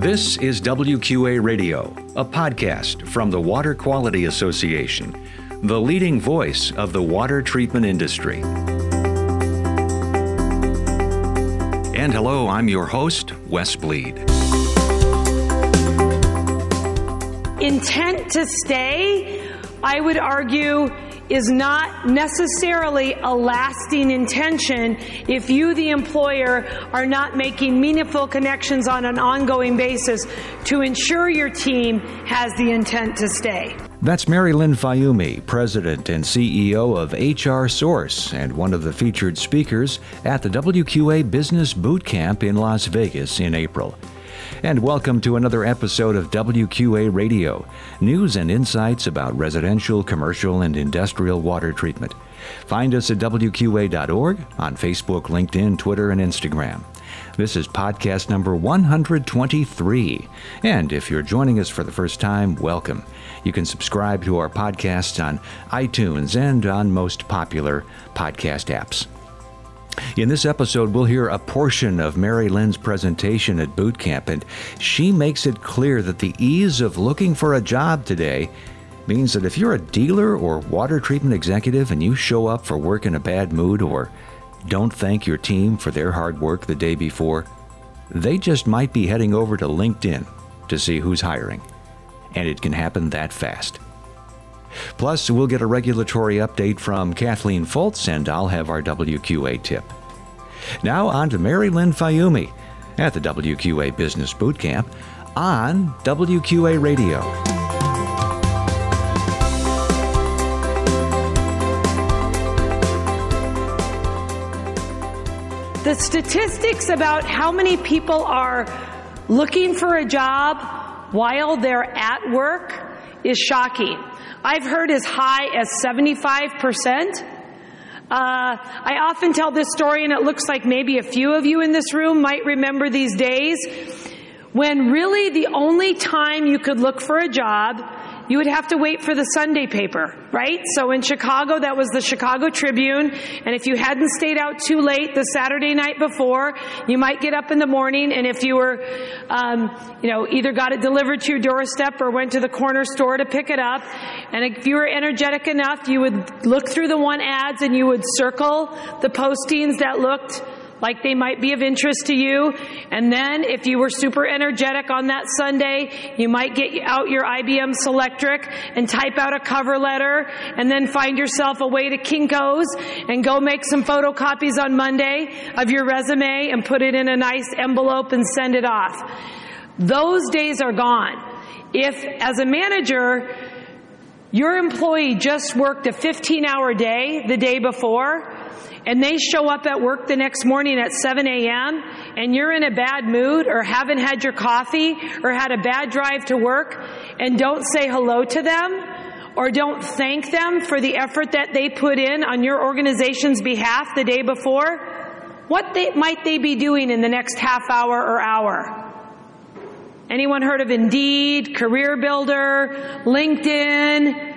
This is WQA Radio, a podcast from the Water Quality Association, the leading voice of the water treatment industry. And hello, I'm your host, Wes Bleed. Intent to stay, I would argue, is not necessarily a lasting intention if you, the employer, are not making meaningful connections on an ongoing basis to ensure your team has the intent to stay. That's Mary Lynn Fayoumi, President and CEO of HR Source, and one of the featured speakers at the WQA Business Boot Camp in Las Vegas in April and welcome to another episode of WQA Radio news and insights about residential, commercial, and industrial water treatment. Find us at WQA.org on Facebook, LinkedIn, Twitter, and Instagram. This is podcast number 123. And if you're joining us for the first time, welcome. You can subscribe to our podcasts on iTunes and on most popular podcast apps. In this episode, we'll hear a portion of Mary Lynn's presentation at boot camp, and she makes it clear that the ease of looking for a job today means that if you're a dealer or water treatment executive and you show up for work in a bad mood or don't thank your team for their hard work the day before, they just might be heading over to LinkedIn to see who's hiring. And it can happen that fast. Plus, we'll get a regulatory update from Kathleen Fultz, and I'll have our WQA tip. Now, on to Mary Lynn Fayoumi at the WQA Business Bootcamp on WQA Radio. The statistics about how many people are looking for a job while they're at work is shocking. I've heard as high as 75%. Uh, I often tell this story, and it looks like maybe a few of you in this room might remember these days when really the only time you could look for a job you would have to wait for the Sunday paper, right? So in Chicago, that was the Chicago Tribune. And if you hadn't stayed out too late the Saturday night before, you might get up in the morning. And if you were, um, you know, either got it delivered to your doorstep or went to the corner store to pick it up, and if you were energetic enough, you would look through the one ads and you would circle the postings that looked like they might be of interest to you. And then if you were super energetic on that Sunday, you might get out your IBM Selectric and type out a cover letter and then find yourself away to Kinko's and go make some photocopies on Monday of your resume and put it in a nice envelope and send it off. Those days are gone. If, as a manager, your employee just worked a 15 hour day the day before, and they show up at work the next morning at 7 a.m. and you're in a bad mood or haven't had your coffee or had a bad drive to work and don't say hello to them or don't thank them for the effort that they put in on your organization's behalf the day before, what they, might they be doing in the next half hour or hour? Anyone heard of Indeed, Career Builder, LinkedIn,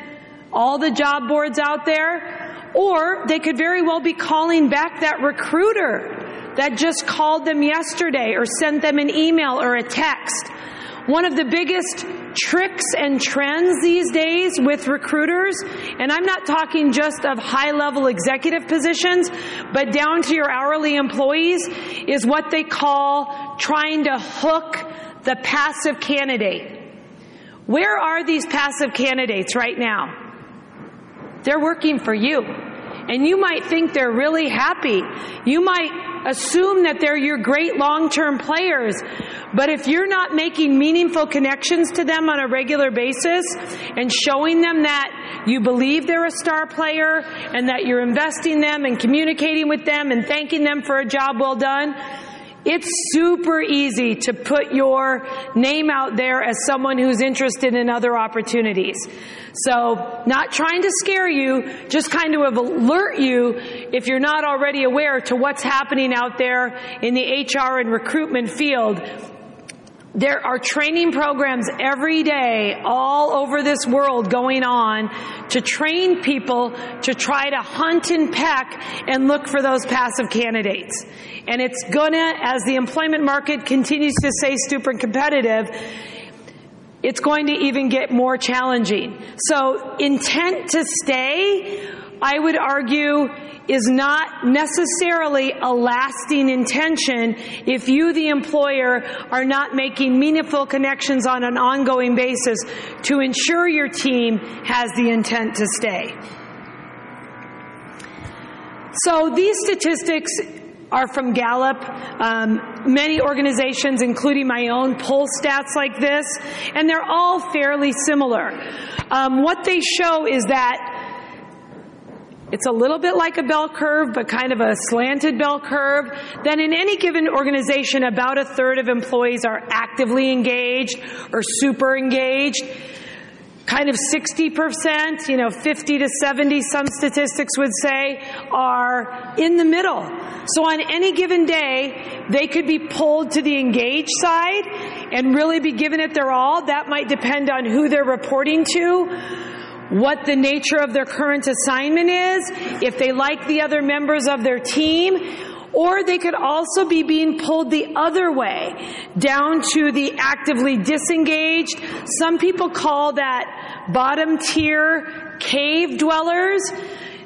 all the job boards out there? Or they could very well be calling back that recruiter that just called them yesterday or sent them an email or a text. One of the biggest tricks and trends these days with recruiters, and I'm not talking just of high level executive positions, but down to your hourly employees, is what they call trying to hook the passive candidate. Where are these passive candidates right now? They're working for you. And you might think they're really happy. You might assume that they're your great long-term players. But if you're not making meaningful connections to them on a regular basis and showing them that you believe they're a star player and that you're investing them and communicating with them and thanking them for a job well done, it's super easy to put your name out there as someone who's interested in other opportunities. So, not trying to scare you, just kind of alert you, if you're not already aware, to what's happening out there in the HR and recruitment field. There are training programs every day all over this world going on to train people to try to hunt and peck and look for those passive candidates. And it's gonna, as the employment market continues to stay super competitive, it's going to even get more challenging. So intent to stay, I would argue, is not necessarily a lasting intention if you, the employer, are not making meaningful connections on an ongoing basis to ensure your team has the intent to stay. So these statistics are from Gallup. Um, many organizations, including my own, pull stats like this, and they're all fairly similar. Um, what they show is that it's a little bit like a bell curve, but kind of a slanted bell curve. Then in any given organization, about a third of employees are actively engaged or super engaged kind of 60%, you know, 50 to 70, some statistics would say, are in the middle. So on any given day, they could be pulled to the engaged side and really be given it their all. That might depend on who they're reporting to what the nature of their current assignment is, if they like the other members of their team, or they could also be being pulled the other way, down to the actively disengaged. Some people call that bottom tier cave dwellers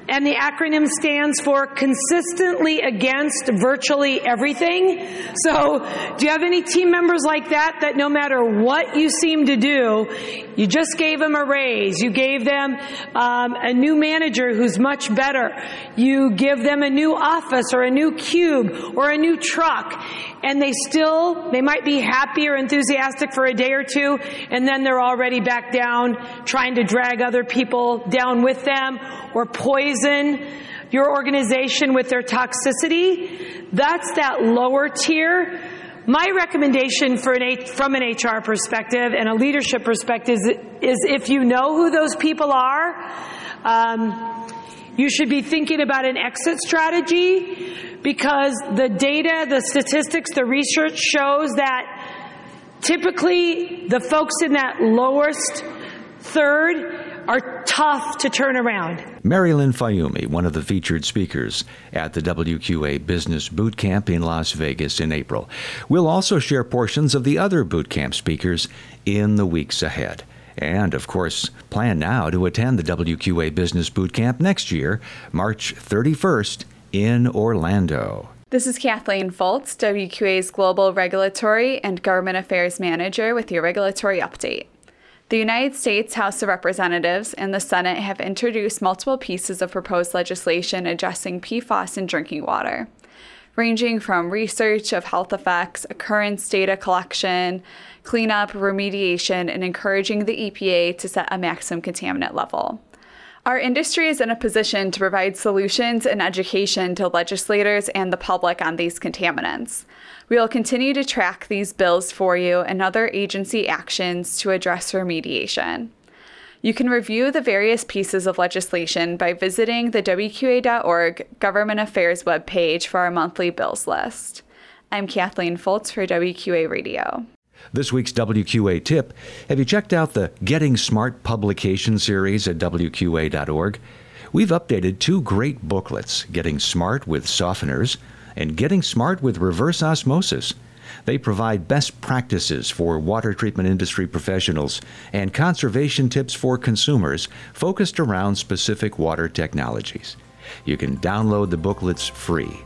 and the acronym stands for consistently against virtually everything. So, do you have any team members like that that no matter what you seem to do, you just gave them a raise, you gave them um, a new manager who's much better, you give them a new office or a new cube or a new truck, and they still, they might be happy or enthusiastic for a day or two, and then they're already back down trying to drag other people down with them or poison your organization with their toxicity. That's that lower tier. My recommendation an, from an HR perspective and a leadership perspective is, is if you know who those people are, um, you should be thinking about an exit strategy because the data, the statistics, the research shows that typically the folks in that lowest third are tough to turn around. Mary Lynn Fayoumi, one of the featured speakers at the WQA Business Boot Camp in Las Vegas in April. We'll also share portions of the other boot camp speakers in the weeks ahead. And, of course, plan now to attend the WQA Business Boot Camp next year, March 31st in Orlando. This is Kathleen Fultz, WQA's Global Regulatory and Government Affairs Manager, with your regulatory update. The United States House of Representatives and the Senate have introduced multiple pieces of proposed legislation addressing PFAS in drinking water, ranging from research of health effects, occurrence data collection, cleanup, remediation, and encouraging the EPA to set a maximum contaminant level. Our industry is in a position to provide solutions and education to legislators and the public on these contaminants. We will continue to track these bills for you and other agency actions to address remediation. You can review the various pieces of legislation by visiting the WQA.org Government Affairs webpage for our monthly bills list. I'm Kathleen Fultz for WQA Radio. This week's WQA tip Have you checked out the Getting Smart publication series at WQA.org? We've updated two great booklets Getting Smart with Softeners and getting smart with reverse osmosis. They provide best practices for water treatment industry professionals and conservation tips for consumers focused around specific water technologies. You can download the booklets free.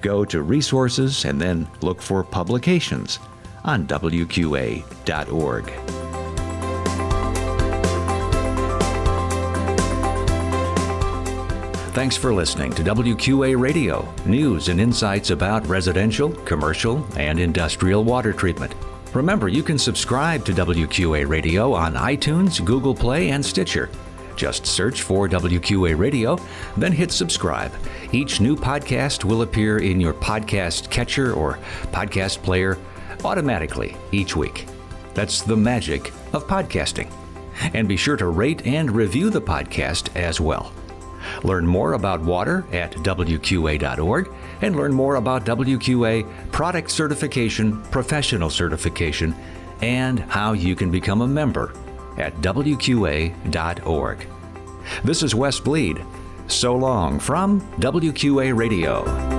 Go to resources and then look for publications on WQA.org. Thanks for listening to WQA Radio, news and insights about residential, commercial, and industrial water treatment. Remember, you can subscribe to WQA Radio on iTunes, Google Play, and Stitcher. Just search for WQA Radio, then hit subscribe. Each new podcast will appear in your podcast catcher or podcast player automatically each week. That's the magic of podcasting. And be sure to rate and review the podcast as well. Learn more about water at WQA.org and learn more about WQA product certification, professional certification, and how you can become a member at wqa.org. This is Wes Bleed. So long from WQA Radio.